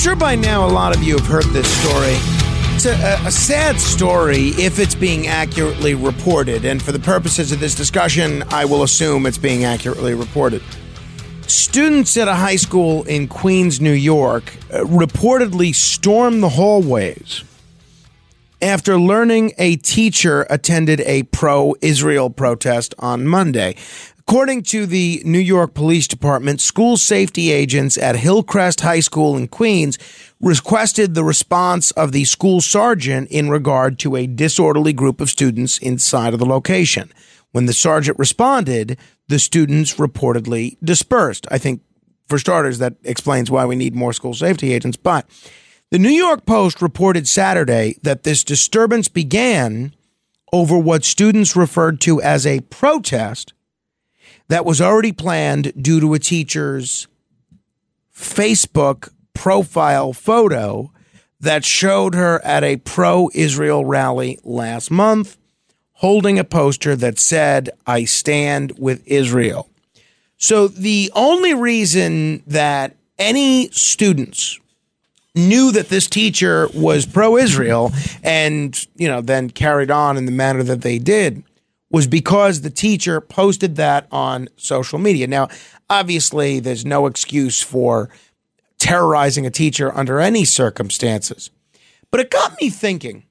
Sure by now a lot of you have heard this story. It's a, a, sad story if it's being accurately reported. And for the purposes of this discussion, I will assume it's being accurately reported. Students at a high school in Queens, New York, uh, reportedly stormed the hallways after learning a teacher attended a pro Israel protest on Monday. According to the New York Police Department, school safety agents at Hillcrest High School in Queens requested the response of the school sergeant in regard to a disorderly group of students inside of the location. When the sergeant responded, the students reportedly dispersed. I think, for starters, that explains why we need more school safety agents. But the New York Post reported Saturday that this disturbance began over what students referred to as a protest that was already planned due to a teacher's Facebook profile photo that showed her at a pro Israel rally last month holding a poster that said, I stand with Israel. So the only reason that any students knew that this teacher was pro Israel and, you know, then carried on in the manner that they did was because the teacher posted that on social media. Now, obviously, there's no excuse for terrorizing a teacher under any circumstances. But it got me thinking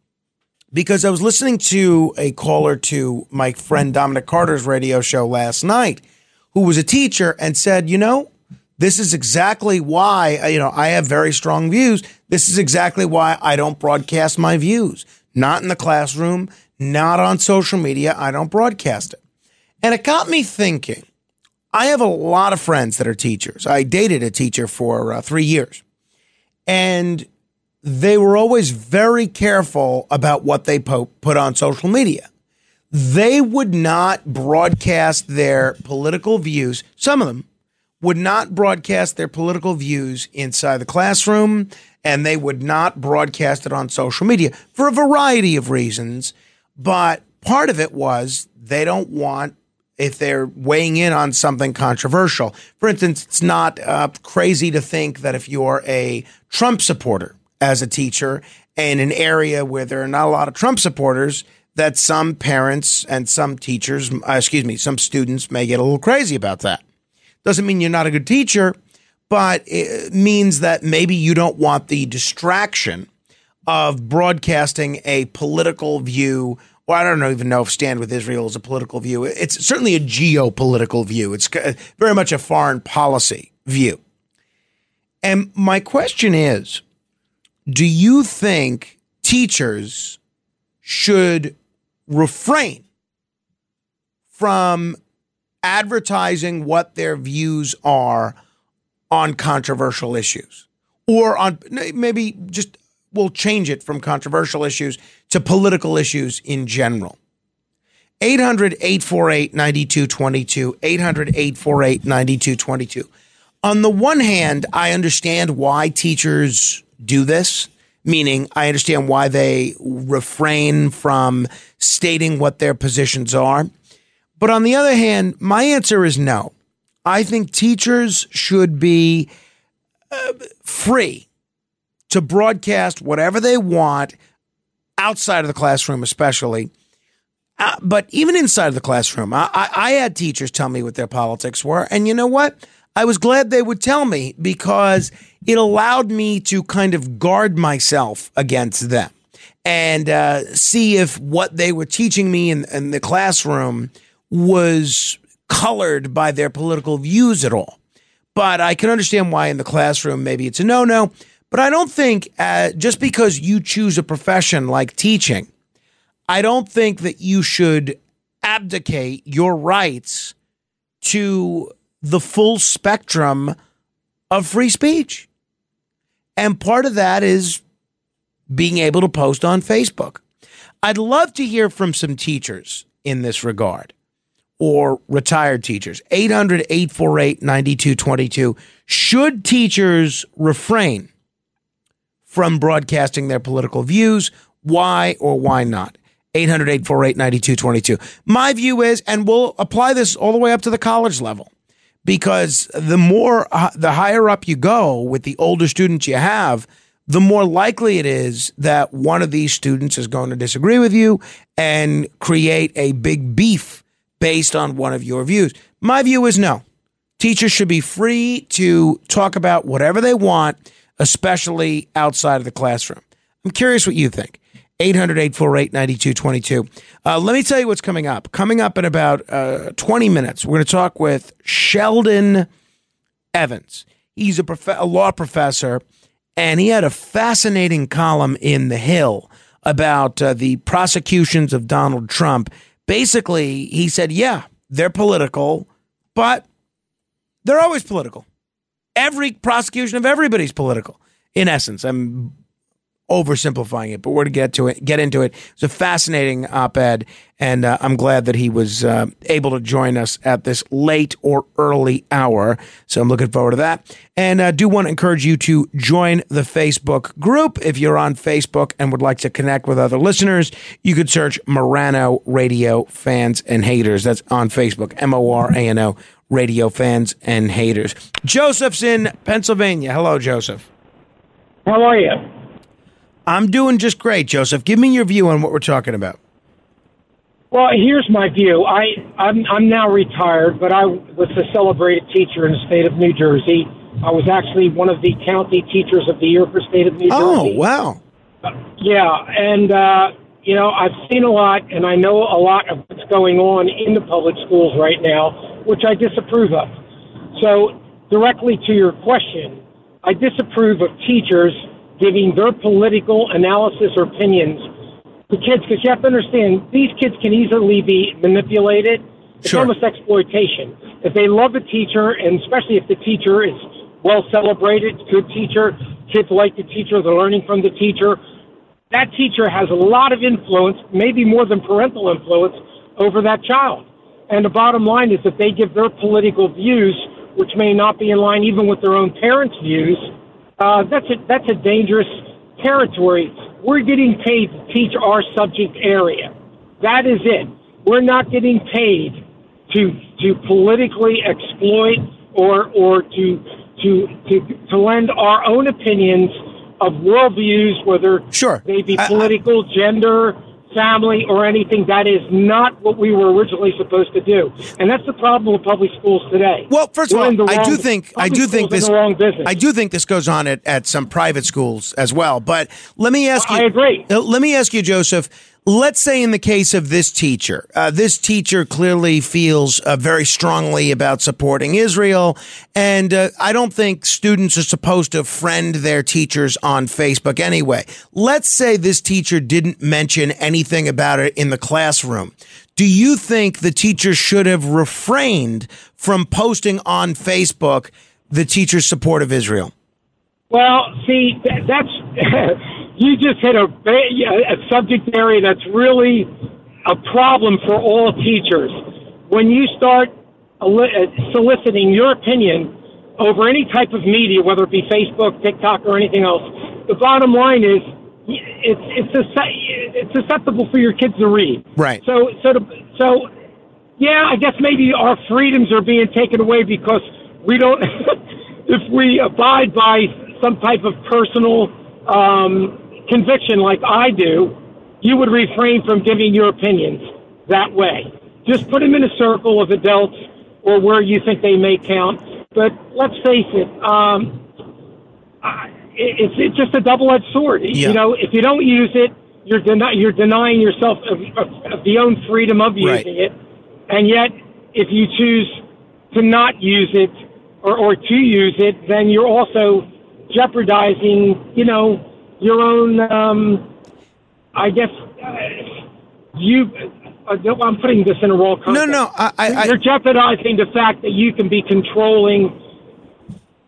because I was listening to a caller to my friend Dominic Carter's radio show last night who was a teacher and said, you know, this is exactly why, uh, you know, I have very strong views. This is exactly why I don't broadcast my views. Not in the classroom, not on social media. I don't broadcast it. And it got me thinking. I have a lot of friends that are teachers. I dated a teacher for uh, three years. And they were always very careful about what they po- put on social media. They would not broadcast their political views. Some of them would not broadcast their political views inside the classroom, and they would not broadcast it on social media for a variety of reasons. But part of it was they don't want if they're weighing in on something controversial. For instance, it's not uh, crazy to think that if you're a Trump supporter as a teacher in an area where there are not a lot of Trump supporters, that some parents and some teachers, uh, excuse me, some students may get a little crazy about that. Doesn't mean you're not a good teacher, but it means that maybe you don't want the distraction of broadcasting a political view or I don't even know if stand with Israel is a political view. It's certainly a geopolitical view. It's very much a foreign policy view. And my question is do you think teachers should refrain from advertising what their views are on controversial issues or on maybe just we'll change it from controversial issues to political issues in general. 800 848 9222. 800 848 9222. On the one hand, I understand why teachers do this, meaning I understand why they refrain from stating what their positions are. But on the other hand, my answer is no. I think teachers should be uh, free to broadcast whatever they want outside of the classroom, especially. Uh, but even inside of the classroom, I, I, I had teachers tell me what their politics were. And you know what? I was glad they would tell me because it allowed me to kind of guard myself against them and uh, see if what they were teaching me in, in the classroom was colored by their political views at all. But I can understand why in the classroom maybe it's a no no. But I don't think uh, just because you choose a profession like teaching, I don't think that you should abdicate your rights to the full spectrum of free speech. And part of that is being able to post on Facebook. I'd love to hear from some teachers in this regard or retired teachers. 800 848 9222. Should teachers refrain from broadcasting their political views? Why or why not? 800 848 9222. My view is, and we'll apply this all the way up to the college level, because the more, uh, the higher up you go with the older students you have, the more likely it is that one of these students is going to disagree with you and create a big beef based on one of your views. My view is no. Teachers should be free to talk about whatever they want, especially outside of the classroom. I'm curious what you think. 800 848 9222. Uh, let me tell you what's coming up. Coming up in about uh, 20 minutes, we're going to talk with Sheldon Evans. He's a, prof- a law professor, and he had a fascinating column in The Hill about uh, the prosecutions of Donald Trump. Basically, he said, yeah, they're political, but they're always political. Every prosecution of everybody's political, in essence. I'm oversimplifying it, but we're to get to it, get into it. It's a fascinating op-ed, and uh, I'm glad that he was uh, able to join us at this late or early hour. So I'm looking forward to that, and uh, do want to encourage you to join the Facebook group if you're on Facebook and would like to connect with other listeners. You could search Morano Radio Fans and Haters. That's on Facebook. M O R A N O Radio Fans and Haters. Joseph's in Pennsylvania. Hello, Joseph. How are you? I'm doing just great, Joseph. Give me your view on what we're talking about. Well, here's my view. I I'm I'm now retired, but I was a celebrated teacher in the state of New Jersey. I was actually one of the county teachers of the year for state of New Oh, Jersey. Oh, wow. Yeah, and uh, you know I've seen a lot, and I know a lot of what's going on in the public schools right now, which I disapprove of. So, directly to your question, I disapprove of teachers giving their political analysis or opinions to kids because you have to understand these kids can easily be manipulated. It's Sure. almost exploitation. If they love a teacher, and especially if the teacher is well celebrated, good teacher, kids like the teacher, they're learning from the teacher. That teacher has a lot of influence, maybe more than parental influence, over that child. And the bottom line is that they give their political views, which may not be in line even with their own parents' views, uh, that's a that's a dangerous territory. We're getting paid to teach our subject area. That is it. We're not getting paid to to politically exploit or or to to to to lend our own opinions of worldviews, whether Sure. they be I- I- political, gender, family, or anything. That is not what we were originally supposed to do, and that's the problem with public schools today. Well, first of We're in the all, I do think I do think schools are in this the wrong business. I do think this goes on at, at some private schools as well. But let me ask you. I agree. Uh, Let me ask you, Joseph. Let's say in the case of this teacher, uh, this teacher clearly feels uh, very strongly about supporting Israel, and uh, I don't think students are supposed to friend their teachers on Facebook anyway. Let's say this teacher didn't mention anything about it in the classroom. Do you think the teacher should have refrained from posting on Facebook the teacher's support of Israel? Well, see, that's you just hit a, a subject area that's really a problem for all teachers. When you start uh, soliciting your opinion over any type of media, whether it be Facebook, TikTok, or anything else, the bottom line is it's it's it's susceptible for your kids to read. Right. So so the, so yeah, I guess maybe our freedoms are being taken away because we don't. if we abide by some type of personal um, conviction, like I do, you would refrain from giving your opinions that way. Just put them in a circle of adults or where you think they may count. But let's face it, um, I- it's, it's just a double-edged sword. Yeah. You know, if you don't use it, you're, deni- you're denying yourself of, of, of the own freedom of Right. using it. And yet, if you choose to not use it or, or to use it, then you're also jeopardizing, you know, your own, um, I guess, uh, you, uh, I'm putting this in a raw context. No, no, I, I, I You're jeopardizing the fact that you can be controlling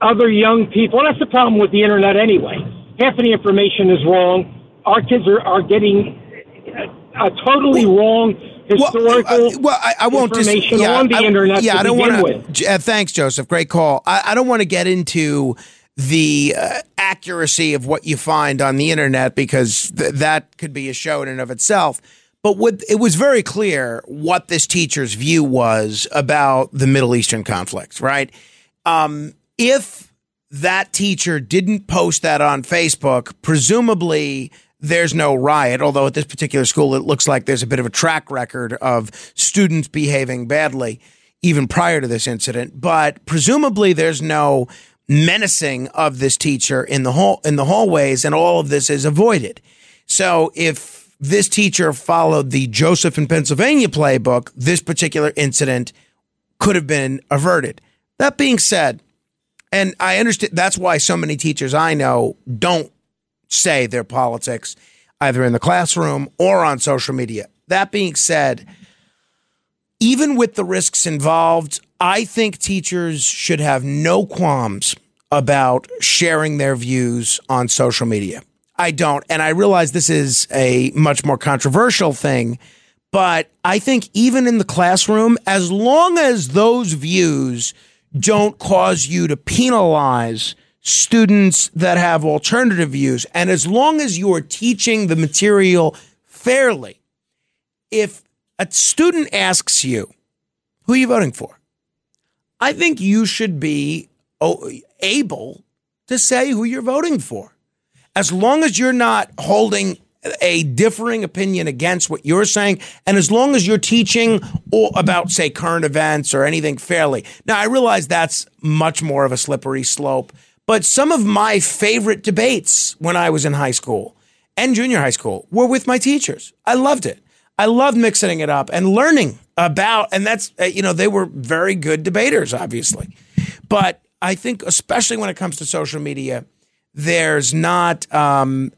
other young people. And that's the problem with the internet anyway. Half of the information is wrong. Our kids are, are getting a, a totally wrong historical well, uh, well I, I, won't information dis- yeah, on the I, internet. Yeah, to I don't want to. Uh, thanks, Joseph. Great call. I, I don't want to get into the uh, accuracy of what you find on the internet because th- that could be a show in and of itself. But what, it was very clear what this teacher's view was about the Middle Eastern conflicts, right? Um, if that teacher didn't post that on Facebook, presumably there's no riot. Although at this particular school, it looks like there's a bit of a track record of students behaving badly even prior to this incident. But presumably there's no menacing of this teacher in the hall in the hallways, and all of this is avoided. So if this teacher followed the Joseph in Pennsylvania playbook, this particular incident could have been averted. That being said, and I understand that's why so many teachers I know don't say their politics either in the classroom or on social media. That being said, even with the risks involved, I think teachers should have no qualms about sharing their views on social media. I don't. And I realize this is a much more controversial thing, but I think even in the classroom, as long as those views don't cause you to penalize students that have alternative views, and as long as you are teaching the material fairly, if a student asks you, who are you voting for? I think you should be oh, able to say who you're voting for. As long as you're not holding a differing opinion against what you're saying, and as long as you're teaching about, say, current events or anything fairly. Now, I realize that's much more of a slippery slope, but some of my favorite debates when I was in high school and junior high school were with my teachers. I loved it. I loved mixing it up and learning about, and that's, uh, you know, they were very good debaters, obviously. But I think, especially when it comes to social media, there's not, um,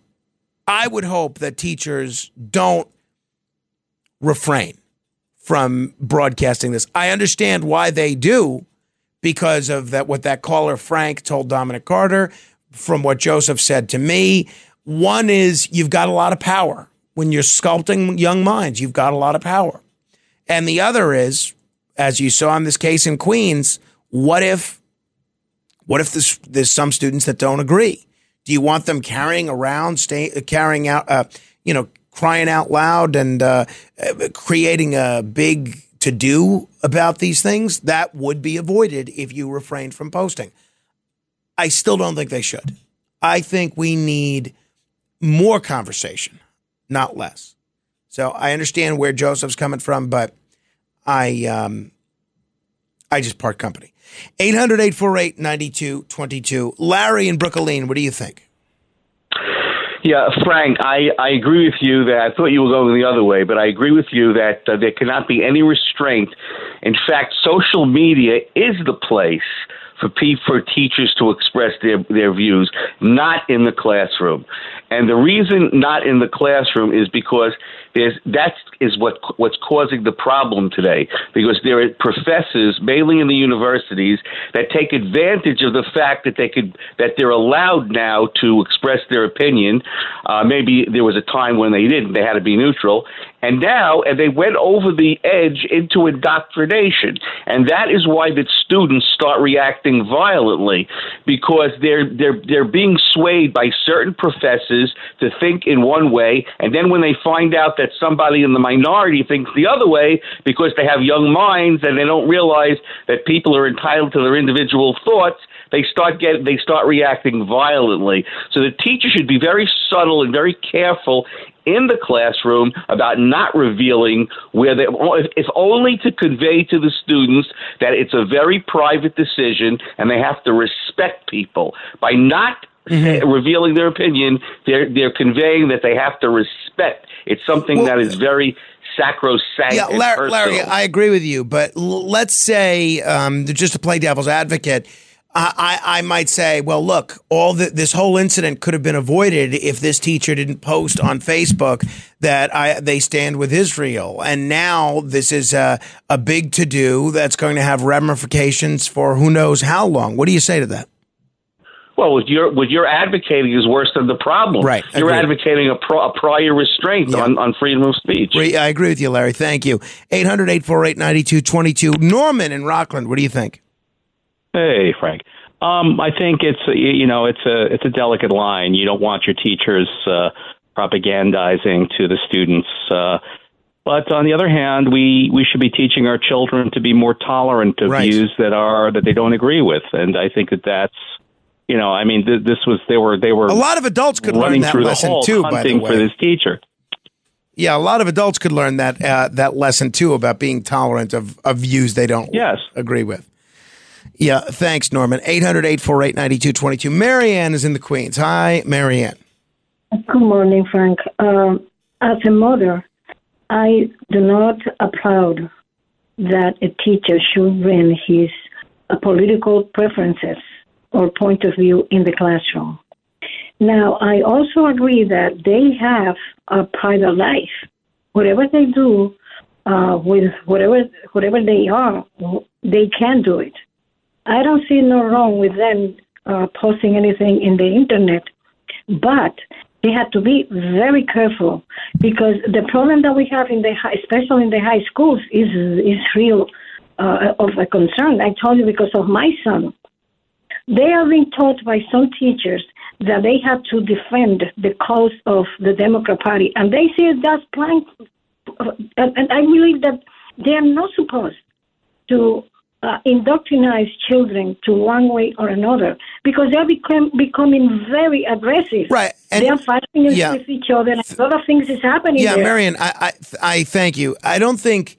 I would hope that teachers don't refrain from broadcasting this. I understand why they do because of that what that caller Frank told Dominic Carter from what Joseph said to me. One is you've got a lot of power when you're sculpting young minds, you've got a lot of power. And the other is, as you saw in this case in Queens, what if, what if there's, some students that don't agree? Do you want them carrying around, stay, carrying out, uh, you know, crying out loud and uh, creating a big to do about these things? That would be avoided if you refrained from posting. I still don't think they should. I think we need more conversation not less. So I understand where Joseph's coming from, but I um, I just part company. 800 848 9222. Larry and Brooklyn, what do you think? Yeah, Frank, I, I agree with you that I thought you were going the other way, but I agree with you that uh, there cannot be any restraint. In fact, social media is the place for for teachers to express their their views, not in the classroom. And the reason not in the classroom is because there's that is what what's causing the problem today. Because there are professors mainly in the universities that take advantage of the fact that they could that they're allowed now to express their opinion. Uh, maybe there was a time when they didn't; they had to be neutral, and now and they went over the edge into indoctrination, and that is why the students start reacting violently. Because they're they're they're being swayed by certain professors to think in one way, and then when they find out that somebody in the minority thinks the other way because they have young minds and they don't realize that people are entitled to their individual thoughts they start get they start reacting violently so the teacher should be very subtle and very careful in the classroom about not revealing where they, if only to convey to the students that it's a very private decision and they have to respect people. By not mm-hmm. revealing their opinion, they're, they're conveying that they have to respect it's something well, that is very sacrosanct. Yeah, Larry, Larry, I agree with you. But l- let's say, um, just to play devil's advocate, I, I, might say, well, look, all the, this whole incident could have been avoided if this teacher didn't post on Facebook that I, they stand with Israel. And now this is a, a big to do that's going to have ramifications for who knows how long. What do you say to that? Well, what you're what you're advocating is worse than the problem. Right, You're agreed. advocating a, pro, a prior restraint Yeah. on, on freedom of speech. Re- I agree with you, Larry. Thank you. 800 848 9222. Norman in Rockland, what do you think? Hey, Frank. Um, I think it's you know it's a it's a delicate line. You don't want your teachers uh, propagandizing to the students. Uh, but on the other hand, we, we should be teaching our children to be more tolerant of Right. views that are that they don't agree with, and I think that that's you know I mean th- this was they were they were A lot of adults could learn that through lesson hall too, by the hunting for way. this teacher. Yeah, a lot of adults could learn that uh, that lesson too about being tolerant of, of views they don't Yes. agree with. Yeah, thanks, Norman. 800 848 9222. Marianne is in the Queens. Hi, Marianne. Good morning, Frank. Um, as a mother, I do not applaud that a teacher should bring his uh, political preferences or point of view in the classroom. Now, I also agree that they have a private life. Whatever they do uh, with whatever whatever they are, they can do it. I don't see no wrong with them uh, posting anything in the internet, but they have to be very careful because the problem that we have in the high, especially in the high schools is is real uh, of a concern. I told you because of my son. They are being taught by some teachers that they have to defend the cause of the Democrat Party, and they see that's plank. And, and I believe that they are not supposed to uh, indoctrinate children to one way or another because they're become, becoming very aggressive. Right, and- they are fighting yeah. with each other. And a lot of things is happening Yeah, there. Marion, I, I I thank you. I don't think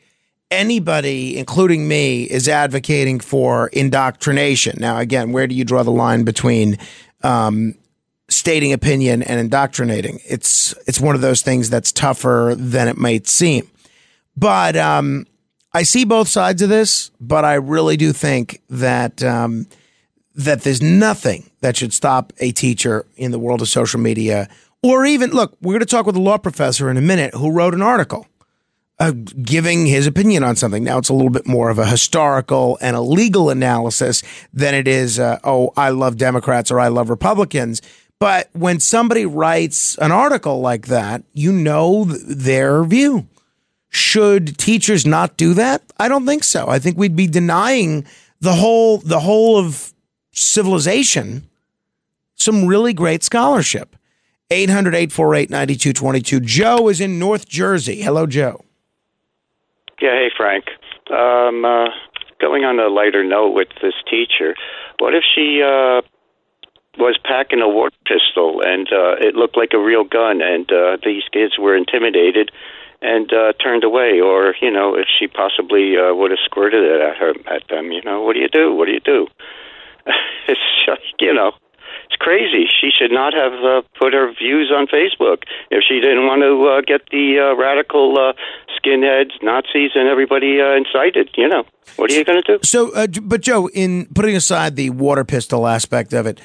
anybody, including me, is advocating for indoctrination. Now, again, where do you draw the line between um, stating opinion and indoctrinating? It's it's one of those things that's tougher than it might seem. But um, I see both sides of this, but I really do think that um, that there's nothing that should stop a teacher in the world of social media or even look we're going to talk with a law professor in a minute who wrote an article uh, giving his opinion on something now it's a little bit more of a historical and a legal analysis than it is uh, oh i love democrats or i love republicans but when somebody writes an article like that you know th- their view should teachers not do that? I don't think so. I think we'd be denying the whole the whole of civilization some really great scholarship. 800-848-9222. Joe is in North Jersey. Hello, Joe. Yeah, hey Frank. Um, uh, going on a lighter note with this teacher, what if she uh, was packing a water pistol and uh, it looked like a real gun, and uh, these kids were intimidated and uh, turned away, or you know, if she possibly uh, would have squirted it at her at them, you know, what do you do? What do you do? it's just, you know. It's crazy. She should not have uh, put her views on Facebook if she didn't want to uh, get the uh, radical uh, skinheads, Nazis, and everybody uh, incited. You know, what are you going to do? So, uh, but Joe, in putting aside the water pistol aspect of it,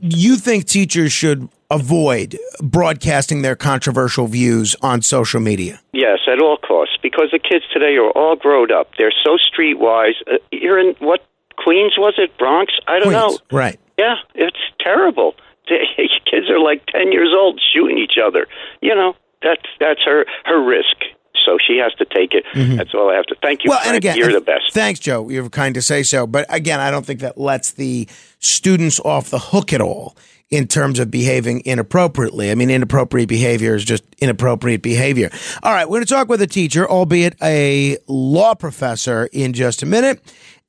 you think teachers should avoid broadcasting their controversial views on social media? Yes, at all costs, because the kids today are all grown up. They're so streetwise. Uh, you're in what Queens was it? Bronx? I don't know. Right. Yeah, it's terrible. The kids are like ten years old shooting each other. You know, that's that's her her risk. So she has to take it. That's all I have to. Thank you. Mm-hmm. Well, Frank. and again, you're the best. Thanks, Joe. You're kind to say so, but again, I don't think that lets the students off the hook at all in terms of behaving inappropriately. I mean, inappropriate behavior is just inappropriate behavior. All right, we're going to talk with a teacher, albeit a law professor, in just a minute.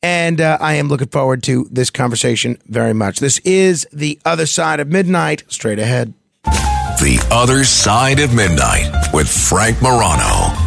And uh, I am looking forward to this conversation very much. This is The Other Side of Midnight, straight ahead. The Other Side of Midnight with Frank Morano.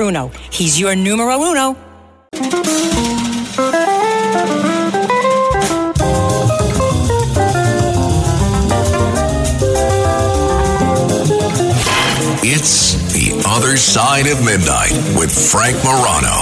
Bruno. He's your numero uno. It's The Other Side of Midnight with Frank Morano.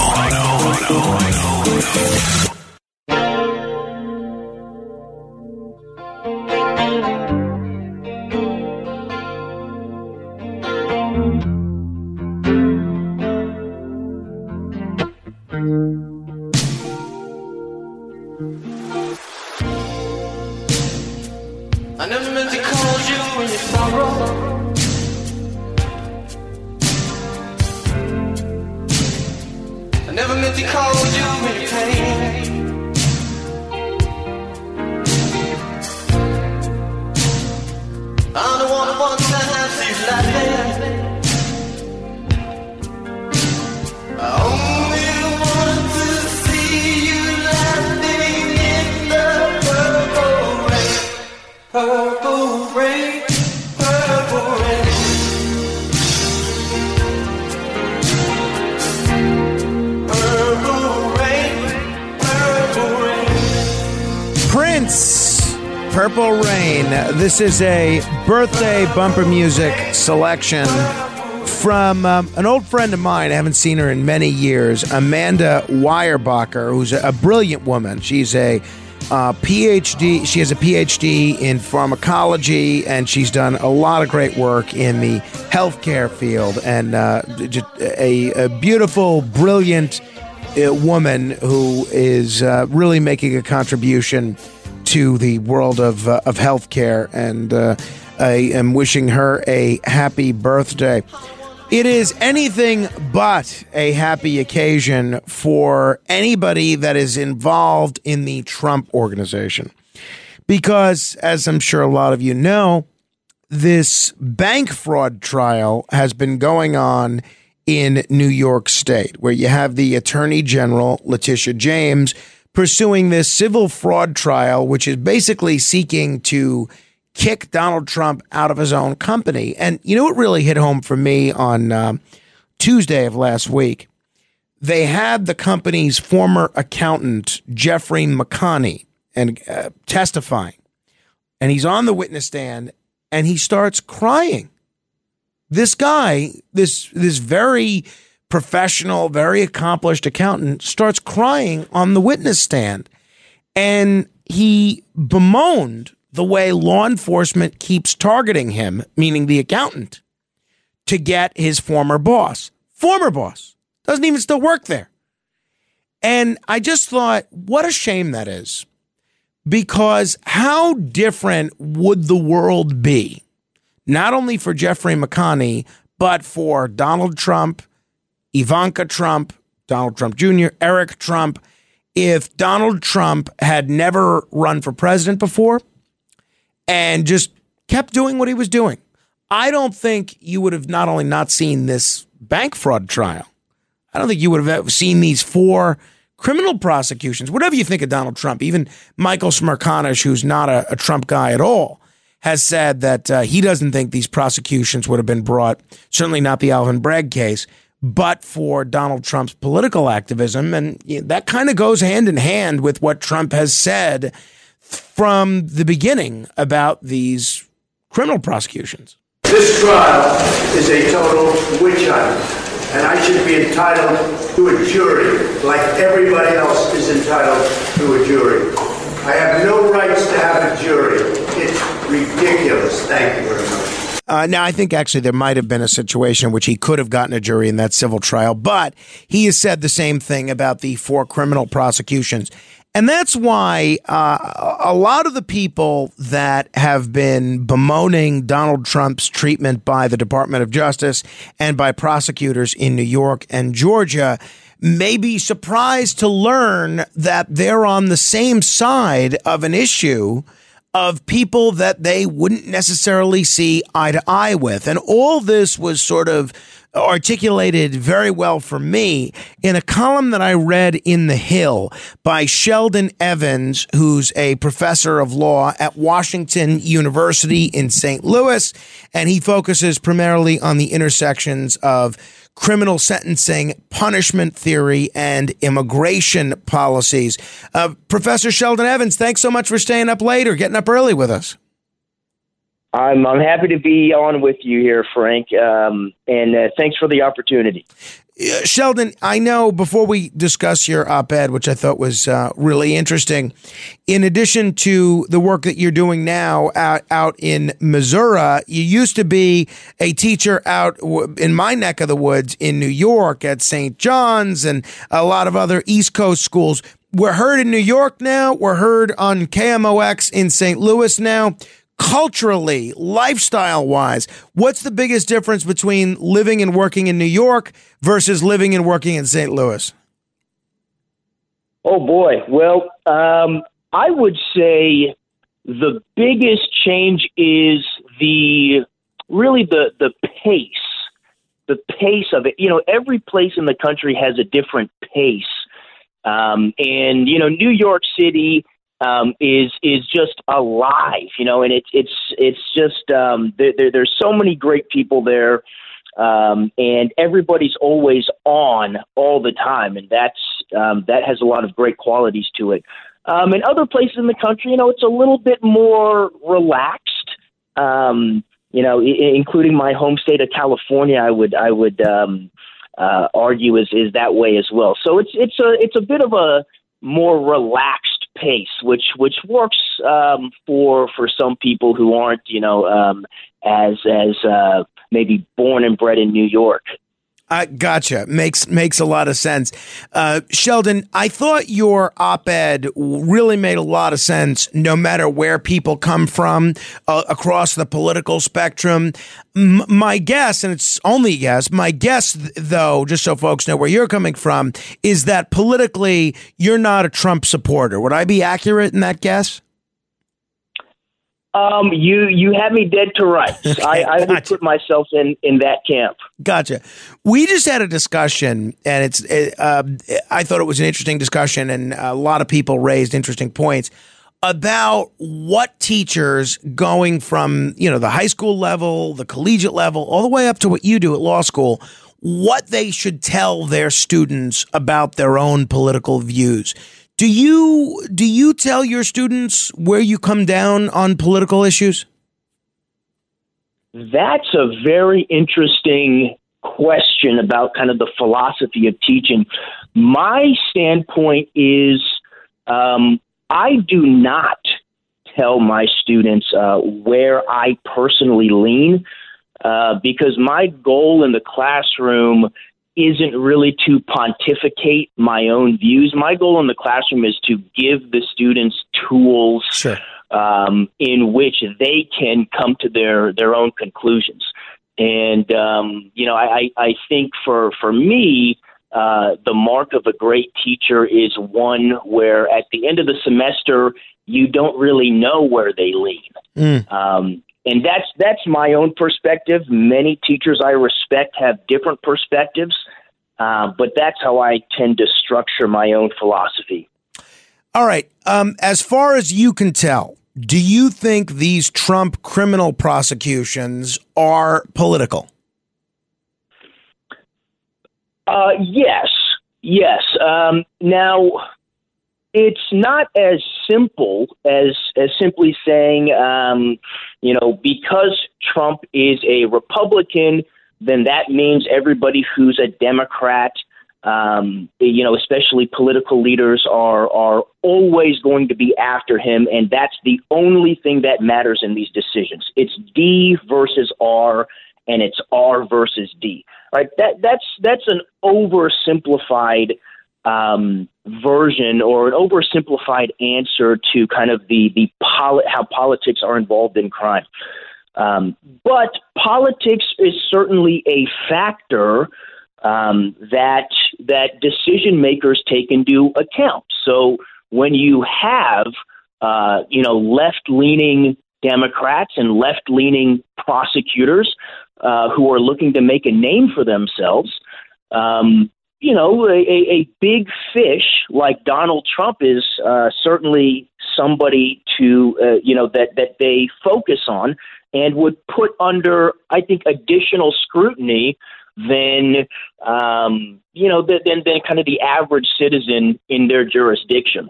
This is a birthday bumper music selection from um, an old friend of mine. I haven't seen her in many years, Amanda Weyerbacher, who's a, a brilliant woman. She's a uh, PhD. She has a PhD in pharmacology, and she's done a lot of great work in the healthcare field. And uh, a, a beautiful, brilliant uh, woman who is uh, really making a contribution to the world of uh, of healthcare, and uh, I am wishing her a happy birthday. It is anything but a happy occasion for anybody that is involved in the Trump organization. Because, as I'm sure a lot of you know, this bank fraud trial has been going on in New York State, where you have the Attorney General, Letitia James, pursuing this civil fraud trial, which is basically seeking to kick Donald Trump out of his own company. And you know what really hit home for me on uh, Tuesday of last week? They had the company's former accountant, Jeffrey McConney, and uh, testifying. And he's on the witness stand and he starts crying. This guy, this this very professional, very accomplished accountant starts crying on the witness stand. And he bemoaned the way law enforcement keeps targeting him, meaning the accountant, to get his former boss. Former boss. Doesn't even still work there. And I just thought, what a shame that is. Because how different would the world be, not only for Jeffrey McConney, but for Donald Trump, Ivanka Trump, Donald Trump Jr., Eric Trump, if Donald Trump had never run for president before and just kept doing what he was doing? I don't think you would have not only not seen this bank fraud trial, I don't think you would have seen these four criminal prosecutions. Whatever you think of Donald Trump, even Michael Smerconish, who's not a, a Trump guy at all, has said that uh, he doesn't think these prosecutions would have been brought, certainly not the Alvin Bragg case, but for Donald Trump's political activism. And that kind of goes hand in hand with what Trump has said from the beginning about these criminal prosecutions. This trial is a total witch hunt, and I should be entitled to a jury like everybody else is entitled to a jury. I have no rights to have a jury. It's ridiculous. Thank you very much. Uh, now, I think actually there might have been a situation in which he could have gotten a jury in that civil trial, but he has said the same thing about the four criminal prosecutions. And that's why uh, a lot of the people that have been bemoaning Donald Trump's treatment by the Department of Justice and by prosecutors in New York and Georgia may be surprised to learn that they're on the same side of an issue of people that they wouldn't necessarily see eye to eye with. And all this was sort of articulated very well for me in a column that I read in The Hill by Sheldon Evans, who's a professor of law at Washington University in St. Louis. And he focuses primarily on the intersections of criminal sentencing, punishment theory, and immigration policies. Uh, Professor Sheldon Evans, thanks so much for staying up late or getting up early with us. I'm I'm happy to be on with you here, Frank, um, and uh, thanks for the opportunity. Sheldon, I know before we discuss your op ed, which I thought was uh, really interesting, in addition to the work that you're doing now out, out in Missouri, you used to be a teacher out in my neck of the woods in New York at St. John's and a lot of other East Coast schools. We're heard in New York now, we're heard on KMOX in St. Louis now culturally, lifestyle wise, what's the biggest difference between living and working in New York versus living and working in St. Louis? Oh boy. Well, um, I would say the biggest change is the really the the pace, the pace of it. You know, every place in the country has a different pace, um, and you know, New York City um, is is just alive, you know, and it's it's it's just um, there, there, there's so many great people there, um, and everybody's always on all the time, and that's um, that has a lot of great qualities to it. Um, in other places in the country, you know, it's a little bit more relaxed. Um, you know, I- including my home state of California, I would I would um, uh, argue is is that way as well. So it's it's a it's a bit of a more relaxed pace, which which works um, for for some people who aren't you know um, as as uh, maybe born and bred in New York. I gotcha. Makes makes a lot of sense. Uh, Sheldon, I thought your op-ed really made a lot of sense. No matter where people come from uh, across the political spectrum, M- my guess, and it's only a guess, my guess though, just so folks know where you're coming from, is that politically you're not a Trump supporter. Would I be accurate in that guess? Um, you you have me dead to rights. I, I would put myself in in that camp. Gotcha. We just had a discussion, and it's. It, uh, I thought it was an interesting discussion, and a lot of people raised interesting points about what teachers going from you know the high school level, the collegiate level, all the way up to what you do at law school, what they should tell their students about their own political views. Do you do you tell your students where you come down on political issues? That's a very interesting question about kind of the philosophy of teaching. My standpoint is um, I do not tell my students uh, where I personally lean uh, because my goal in the classroom isn't really to pontificate my own views. My goal in the classroom is to give the students tools sure. um, in which they can come to their their own conclusions. And um, you know, I, I think for for me, uh, the mark of a great teacher is one where at the end of the semester you don't really know where they lean. Mm. Um, and that's that's my own perspective. Many teachers I respect have different perspectives, uh, but that's how I tend to structure my own philosophy. All right. Um, as far as you can tell, do you think these Trump criminal prosecutions are political? Uh, yes, yes. Um, now, it's not as simple as as simply saying, um, you know, because Trump is a Republican, then that means everybody who's a Democrat, um, you know, especially political leaders, are are always going to be after him, and that's the only thing that matters in these decisions. It's D versus R, and it's R versus D. Right? That that's that's an oversimplified um, version or an oversimplified answer to kind of the the poli- how politics are involved in crime. Um, but politics is certainly a factor um, that that decision makers take into account. So when you have uh, you know left leaning Democrats and left leaning prosecutors uh, who are looking to make a name for themselves. Um, you know, a, a big fish like Donald Trump is uh, certainly somebody to, uh, you know, that, that they focus on and would put under, I think, additional scrutiny than, um, you know, than, than kind of the average citizen in their jurisdiction.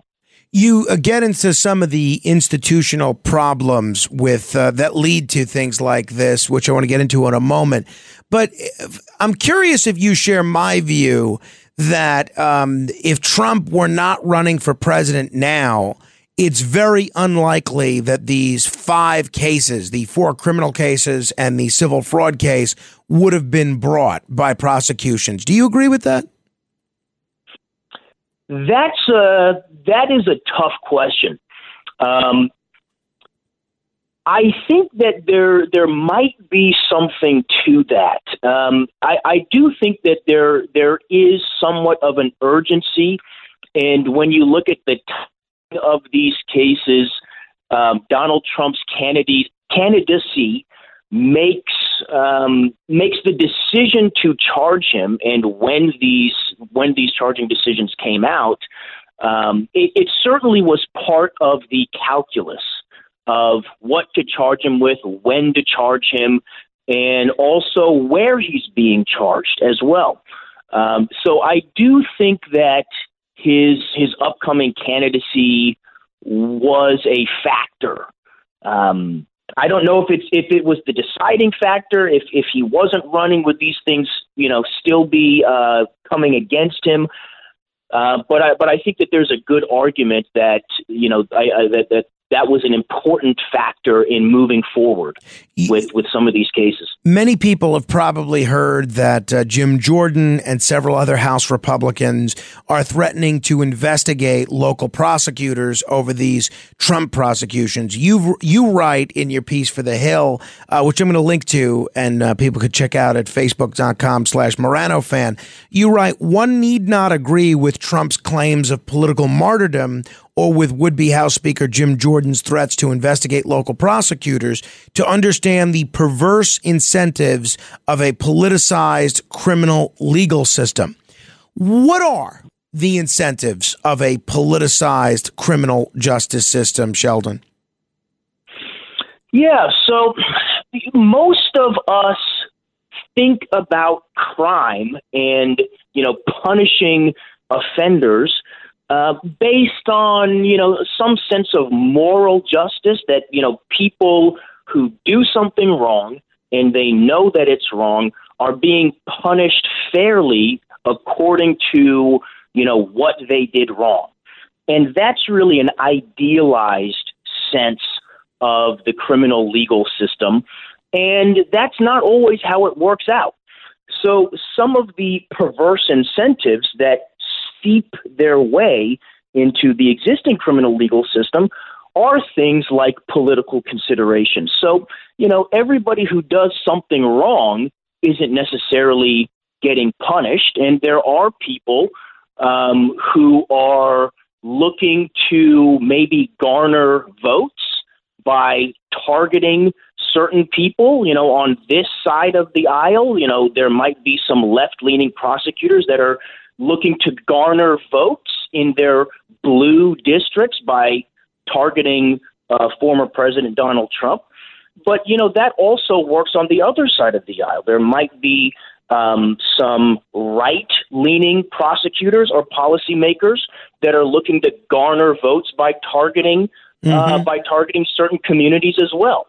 You uh, get into some of the institutional problems with uh, that lead to things like this, which I want to get into in a moment. But if, I'm curious if you share my view that um, if Trump were not running for president now, it's very unlikely that these five cases, the four criminal cases and the civil fraud case, would have been brought by prosecutions. Do you agree with that? That's a that is a tough question. Um, I think that there there might be something to that. Um, I, I do think that there there is somewhat of an urgency, and when you look at the of these cases, um, Donald Trump's candidacy makes um, makes the decision to charge him, and when these when these charging decisions came out, um, it, it certainly was part of the calculus of what to charge him with, when to charge him, and also where he's being charged as well. Um, so I do think that his his upcoming candidacy was a factor. Um, I don't know if it's if it was the deciding factor, if if he wasn't running, would these things you know still be uh, coming against him? Uh, but I but I think that there's a good argument that you know I, I, that that that was an important factor in moving forward with, with some of these cases. Many people have probably heard that uh, Jim Jordan and several other House Republicans are threatening to investigate local prosecutors over these Trump prosecutions. You you write in your piece for The Hill, uh, which I'm going to link to, and uh, people could check out at facebook.com slash Morano fan. You write, one need not agree with Trump's claims of political martyrdom or with would be House Speaker Jim Jordan's threats to investigate local prosecutors to understand the perverse incentives of a politicized criminal legal system. What are the incentives of a politicized criminal justice system, Sheldon? Yeah, so most of us think about crime and, you know, punishing offenders uh, based on you know some sense of moral justice that you know people who do something wrong and they know that it's wrong are being punished fairly according to you know what they did wrong. And that's really an idealized sense of the criminal legal system. And that's not always how it works out. So some of the perverse incentives that seep their way into the existing criminal legal system are things like political considerations. So, you know, everybody who does something wrong isn't necessarily getting punished, and there are people um, who are looking to maybe garner votes by targeting certain people, you know, on this side of the aisle. You know, there might be some left leaning prosecutors that are looking to garner votes in their blue districts by targeting uh, former President Donald Trump. But, you know, that also works on the other side of the aisle. There might be um, some right leaning prosecutors or policymakers that are looking to garner votes by targeting uh, mm-hmm. uh, by targeting certain communities as well.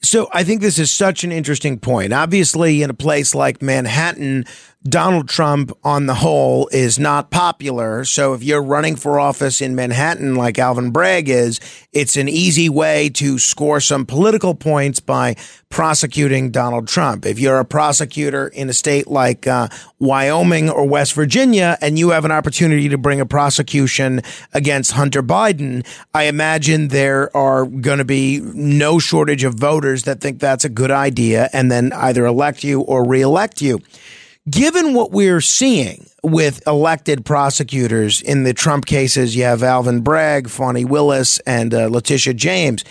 So I think this is such an interesting point. Obviously, in a place like Manhattan, Donald Trump, on the whole, is not popular. So if you're running for office in Manhattan, like Alvin Bragg is, it's an easy way to score some political points by prosecuting Donald Trump. If you're a prosecutor in a state like uh, Wyoming or West Virginia and you have an opportunity to bring a prosecution against Hunter Biden, I imagine there are going to be no shortage of voters that think that's a good idea and then either elect you or reelect you. Given what we're seeing with elected prosecutors in the Trump cases, you have Alvin Bragg, Fani Willis, and uh, Letitia James.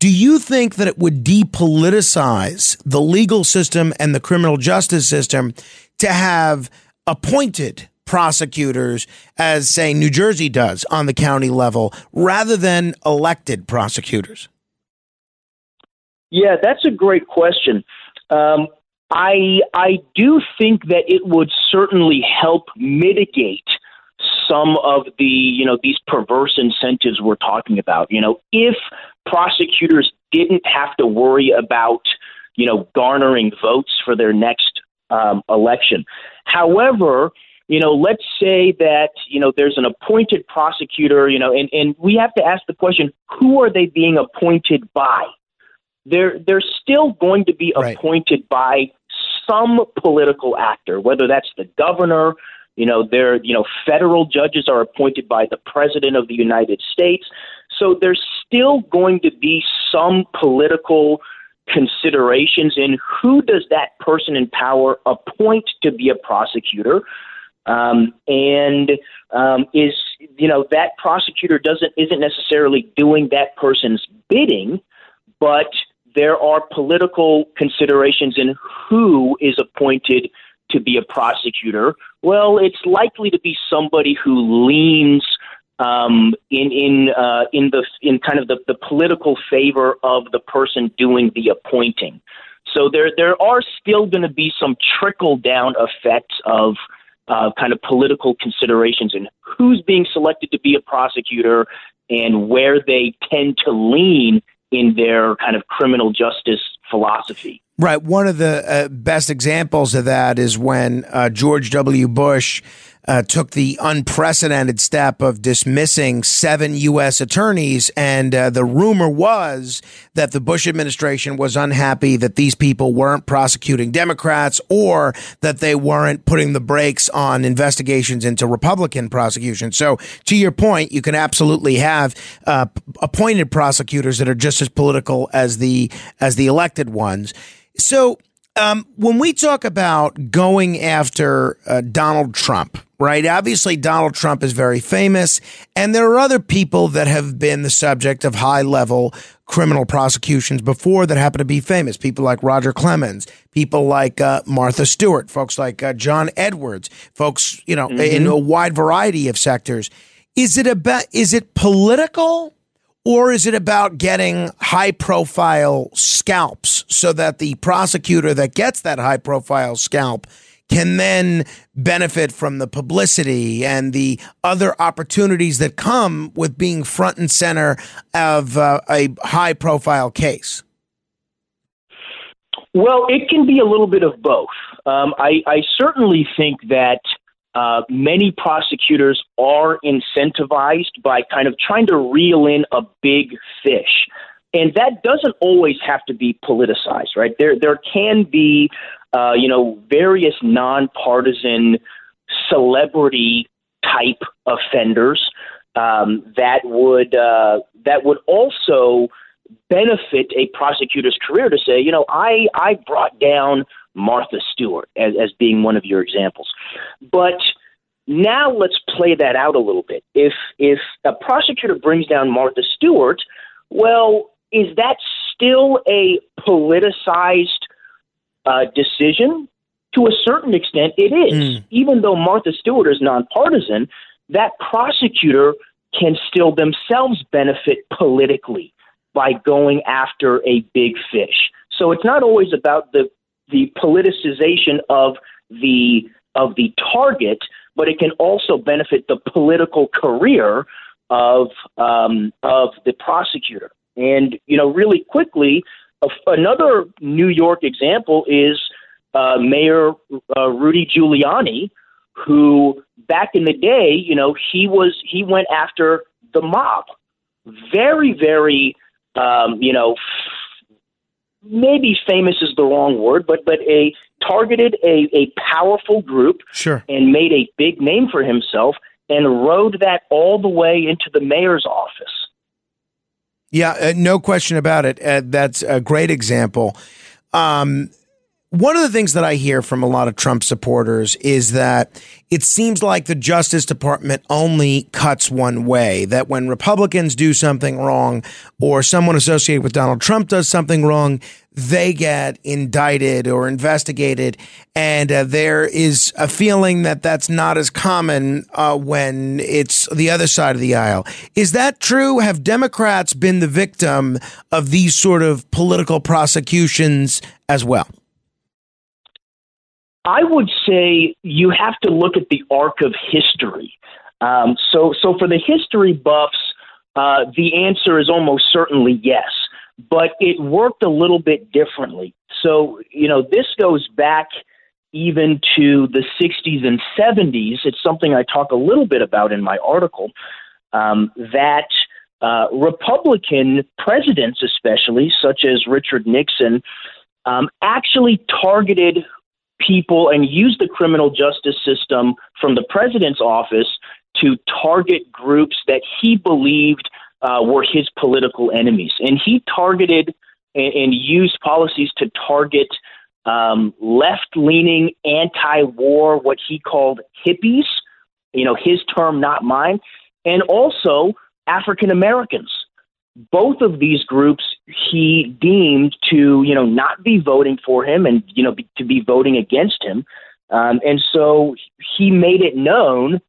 Do you think that it would depoliticize the legal system and the criminal justice system to have appointed prosecutors, as say New Jersey does on the county level, rather than elected prosecutors? Yeah, that's a great question. Um, I I do think that it would certainly help mitigate some of the you know these perverse incentives we're talking about. You know, if prosecutors didn't have to worry about you know garnering votes for their next um, election. However, you know, let's say that, you know, there's an appointed prosecutor, you know, and, and we have to ask the question, who are they being appointed by? They're, they're still going to be right. appointed by some political actor, whether that's the governor, you know, they're, you know, federal judges are appointed by the president of the United States. So there's still going to be some political considerations in who does that person in power appoint to be a prosecutor um, and um, is you know that prosecutor doesn't isn't necessarily doing that person's bidding, but there are political considerations in who is appointed to be a prosecutor. Well, it's likely to be somebody who leans um, in in uh, in the in kind of the, the political favor of the person doing the appointing. So there there are still going to be some trickle down effects of uh, kind of political considerations and who's being selected to be a prosecutor and where they tend to lean in their kind of criminal justice philosophy. Right. One of the uh, best examples of that is when uh, George W. Bush uh, took the unprecedented step of dismissing seven U.S. attorneys. And uh, the rumor was that the Bush administration was unhappy that these people weren't prosecuting Democrats or that they weren't putting the brakes on investigations into Republican prosecution. So, to your point, you can absolutely have uh, appointed prosecutors that are just as political as the as the elected ones. So, um, when we talk about going after uh, Donald Trump, right? Obviously, Donald Trump is very famous, and there are other people that have been the subject of high level criminal prosecutions before that happen to be famous. People like Roger Clemens, people like uh, Martha Stewart, folks like uh, John Edwards, folks, you know, mm-hmm. in a wide variety of sectors. Is it about, is it political? Or is it about getting high profile scalps so that the prosecutor that gets that high profile scalp can then benefit from the publicity and the other opportunities that come with being front and center of uh, a high profile case? Well, it can be a little bit of both. Um, I, I, certainly think that uh, many prosecutors are incentivized by kind of trying to reel in a big fish. And that doesn't always have to be politicized, right? There, there can be, uh, you know, various nonpartisan celebrity type offenders um, that would uh, that would also benefit a prosecutor's career to say, you know, I I brought down Martha Stewart as, as being one of your examples. But now let's play that out a little bit. If if a prosecutor brings down Martha Stewart, well, is that still a politicized uh, decision? To a certain extent, it is. Mm. Even though Martha Stewart is nonpartisan, that prosecutor can still themselves benefit politically by going after a big fish. So it's not always about the the politicization of the of the target, but it can also benefit the political career of um, of the prosecutor. And you know, really quickly, another New York example is uh, Mayor uh, Rudy Giuliani, who back in the day, you know, he was he went after the mob, very very, um, you know, maybe famous is the wrong word, but but a targeted a, a powerful group sure. and made a big name for himself and rode that all the way into the mayor's office. Yeah, uh, no question about it. Uh, that's a great example. Um, one of the things that I hear from a lot of Trump supporters is that it seems like the Justice Department only cuts one way. That when Republicans do something wrong or someone associated with Donald Trump does something wrong, they get indicted or investigated. And uh, there is a feeling that that's not as common uh, when it's the other side of the aisle. Is that true? Have Democrats been the victim of these sort of political prosecutions as well? I would say you have to look at the arc of history. Um, so, so for the history buffs, uh, the answer is almost certainly yes, but it worked a little bit differently. So, you know, this goes back even to the 60s and 70s. It's something I talk a little bit about in my article um, that uh, Republican presidents, especially, such as Richard Nixon, um, actually targeted people and use the criminal justice system from the president's office to target groups that he believed uh, were his political enemies. And he targeted and, and used policies to target um, left leaning, anti war, what he called hippies, you know, his term, not mine, and also African Americans. Both of these groups he deemed to, you know, not be voting for him and, you know, be, to be voting against him. Um, and so he made it known,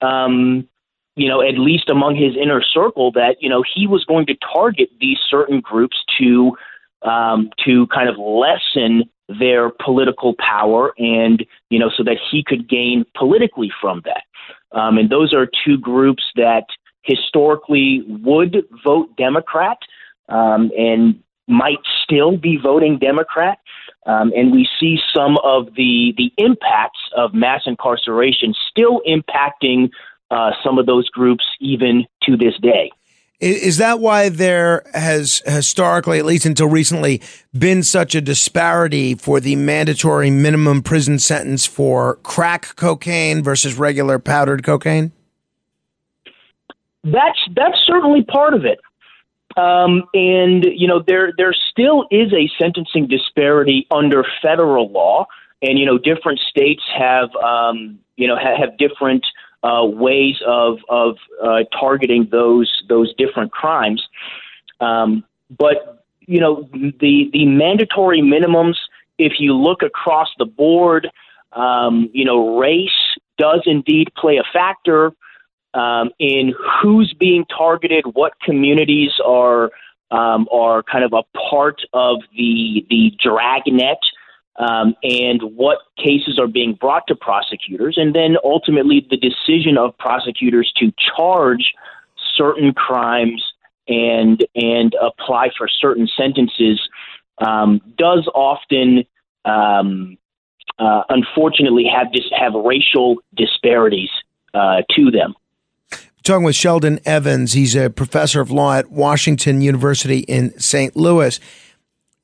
um, you know, at least among his inner circle, that you know he was going to target these certain groups to um, to kind of lessen their political power, and you know, so that he could gain politically from that. Um, and those are two groups that historically would vote Democrat um, and might still be voting Democrat. Um, and we see some of the the impacts of mass incarceration still impacting uh, some of those groups even to this day. Is that why there has historically, at least until recently, been such a disparity for the mandatory minimum prison sentence for crack cocaine versus regular powdered cocaine? That's that's certainly part of it. Um, and you know there there still is a sentencing disparity under federal law, and you know different states have um, you know ha- have different uh, ways of of uh, targeting those those different crimes. Um, but you know the the mandatory minimums. If you look across the board, um, you know race does indeed play a factor um, in who's being targeted, what communities are um, are kind of a part of the the dragnet, um, and what cases are being brought to prosecutors, and then ultimately the decision of prosecutors to charge certain crimes and and apply for certain sentences um, does often. Um, uh, unfortunately, have dis- have racial disparities uh, to them talking with Sheldon Evans. He's a professor of law at Washington University in St. Louis.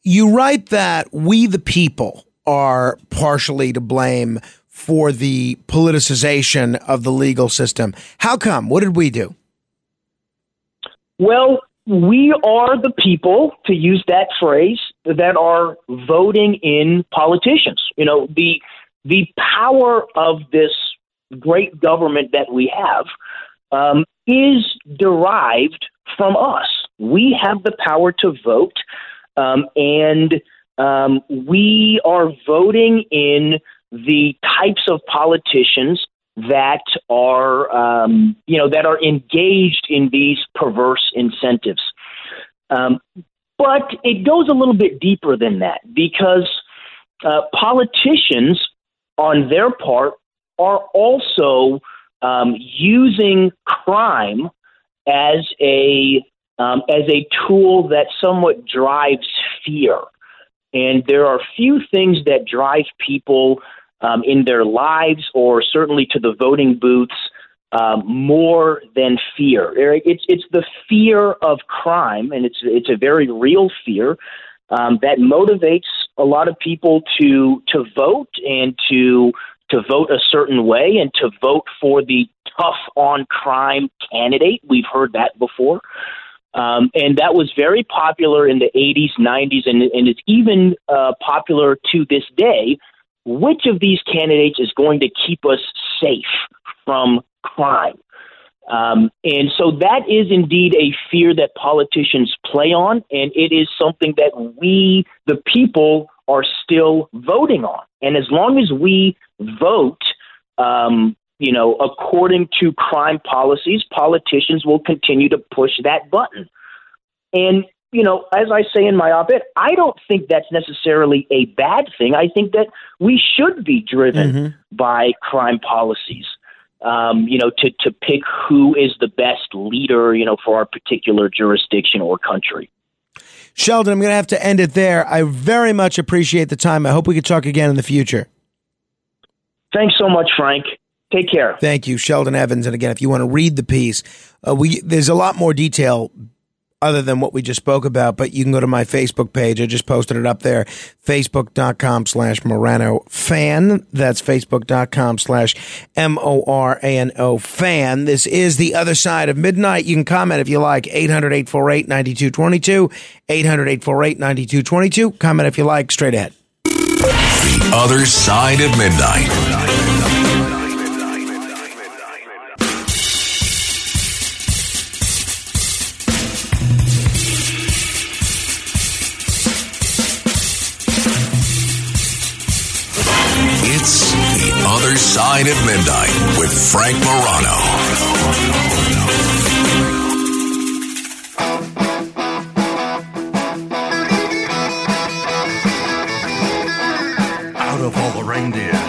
You write that we, the people, are partially to blame for the politicization of the legal system. How come? What did we do? Well, we are the people, to use that phrase, that are voting in politicians. You know, the the power of this great government that we have um, is derived from us. We have the power to vote, um, and um, we are voting in the types of politicians that are, um, you know, that are engaged in these perverse incentives. Um, but it goes a little bit deeper than that because uh, politicians, on their part, are also um, using crime as a um, as a tool that somewhat drives fear. And there are few things that drive people um, in their lives, or certainly to the voting booths, um, more than fear. It's it's the fear of crime, and it's it's a very real fear um, that motivates a lot of people to to vote and to to vote a certain way and to vote for the tough on crime candidate. We've heard that before. Um, and that was very popular in the 80s, 90s, and, and it's even uh, popular to this day. Which of these candidates is going to keep us safe from crime? Um, and so that is indeed a fear that politicians play on, and it is something that we, the people, are still voting on. And as long as we vote, um, you know, according to crime policies, politicians will continue to push that button. And, you know, as I say in my op ed, I don't think that's necessarily a bad thing. I think that we should be driven mm-hmm. by crime policies. um, you know, to, to pick who is the best leader, you know, for our particular jurisdiction or country. Sheldon, I'm going to have to end it there. I very much appreciate the time. I hope we could talk again in the future. Thanks so much, Frank. Take care. Thank you, Sheldon Evans. And again, if you want to read the piece, uh, we there's a lot more detail other than what we just spoke about, but you can go to my Facebook page. I just posted it up there, facebook.com slash Morano fan. That's facebook.com slash M-O-R-A-N-O fan. This is the other side of midnight. You can comment if you like, 800-848-9222, 800-848-9222. Comment if you like, straight ahead. The other side of midnight. Other Side of Midnight with Frank Morano. Out of all the reindeer,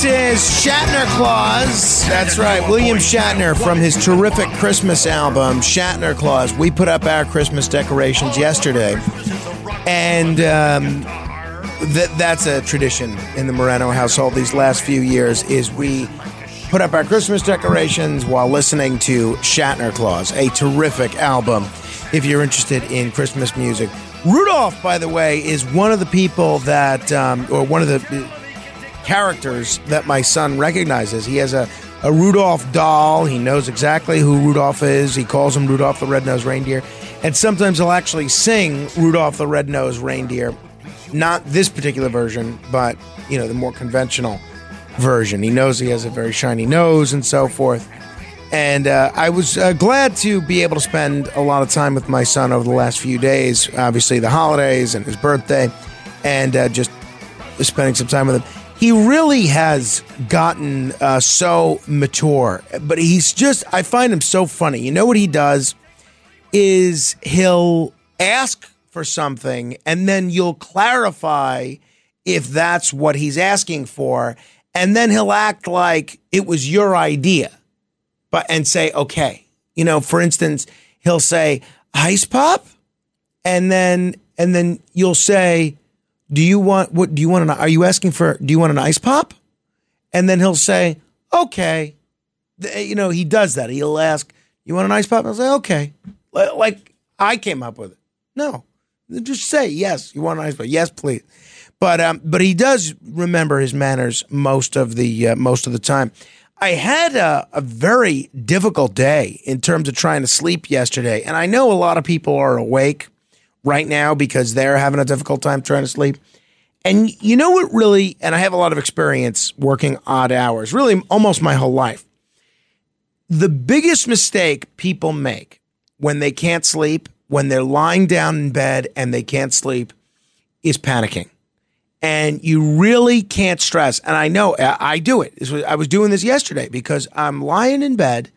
This is Shatner Claus. That's right, William Shatner from his terrific Christmas album, Shatner Claus. We put up our Christmas decorations yesterday, and um, th- that's a tradition in the Morano household these last few years. Is we put up our Christmas decorations while listening to Shatner Claus, a terrific album. If you're interested in Christmas music, Rudolph, by the way, is one of the people that, um, or one of the characters that my son recognizes. He has a, a Rudolph doll. He knows exactly who Rudolph is. He calls him Rudolph the Red-Nosed Reindeer. And sometimes he'll actually sing Rudolph the Red-Nosed Reindeer. Not this particular version, but, you know, the more conventional version. He knows he has a very shiny nose and so forth. And uh, I was uh, glad to be able to spend a lot of time with my son over the last few days. Obviously, the holidays and his birthday, and uh, just spending some time with him. He really has gotten uh, so mature, but he's just, I find him so funny. You know what he does? Is he'll ask for something and then you'll clarify if that's what he's asking for. And then he'll act like it was your idea, but and say, okay. You know, for instance, he'll say, ice pop? And then, and then you'll say, do you want what do you want an are you asking for do you want an ice pop? And then he'll say okay. You know he does that. He'll ask you want an ice pop? And i'll say okay. Li- like i came up with it. No. Just say yes you want an ice pop? Yes please. But um but he does remember his manners most of the uh, most of the time. I had a, a very difficult day in terms of trying to sleep yesterday and i know a lot of people are awake right now because they're having a difficult time trying to sleep. And you know what really, and I have a lot of experience working odd hours, really almost my whole life. The biggest mistake people make when they can't sleep, when they're lying down in bed and they can't sleep, is panicking. And you really can't stress. And I know I do it. I was doing this yesterday because I'm lying in bed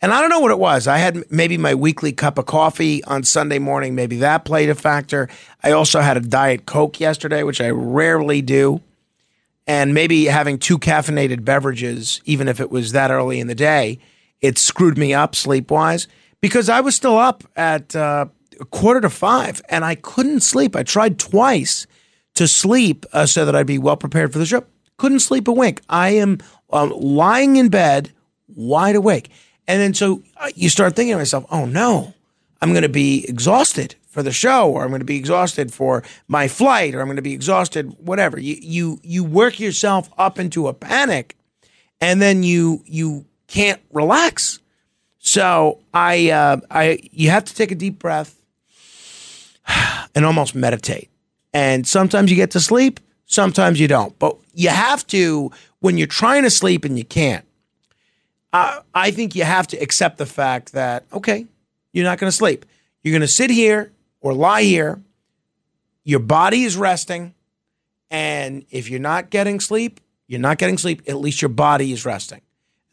and I don't know what it was. I had maybe my weekly cup of coffee on Sunday morning. Maybe that played a factor. I also had a Diet Coke yesterday, which I rarely do. And maybe having two caffeinated beverages, even if it was that early in the day, it screwed me up sleep wise because I was still up at uh, a quarter to five and I couldn't sleep. I tried twice to sleep uh, so that I'd be well prepared for the show. Couldn't sleep a wink. I am um, lying in bed, wide awake. And then so uh, you start thinking to myself, oh no, I'm going to be exhausted for the show, or I'm going to be exhausted for my flight, or I'm going to be exhausted, whatever. You you you work yourself up into a panic, and then you you can't relax. So I uh, I you have to take a deep breath and almost meditate. And sometimes you get to sleep, sometimes you don't. But you have to when you're trying to sleep and you can't I, I think you have to accept the fact that, okay, you're not going to sleep. You're going to sit here or lie here. Your body is resting. And if you're not getting sleep, you're not getting sleep, at least your body is resting.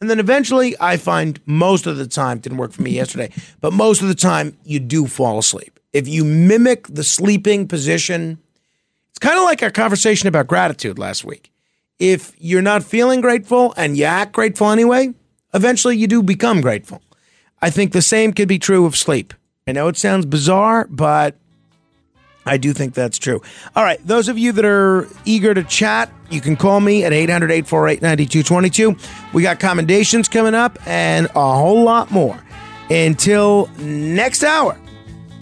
And then eventually, I find most of the time, didn't work for me yesterday, but most of the time, you do fall asleep. If you mimic the sleeping position, it's kind of like our conversation about gratitude last week. If you're not feeling grateful and you act grateful anyway, eventually you do become grateful. I think the same could be true of sleep. I know it sounds bizarre, but I do think that's true. All right, those of you that are eager to chat, you can call me at 800 848 9222. We got commendations coming up and a whole lot more. Until next hour.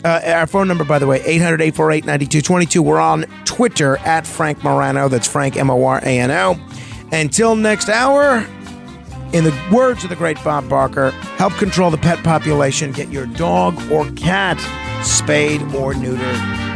Uh, our phone number, by the way, 800 848 9222. We're on Twitter at Frank Morano. That's Frank M O R A N O. Until next hour, in the words of the great Bob Barker, help control the pet population. Get your dog or cat spayed or neutered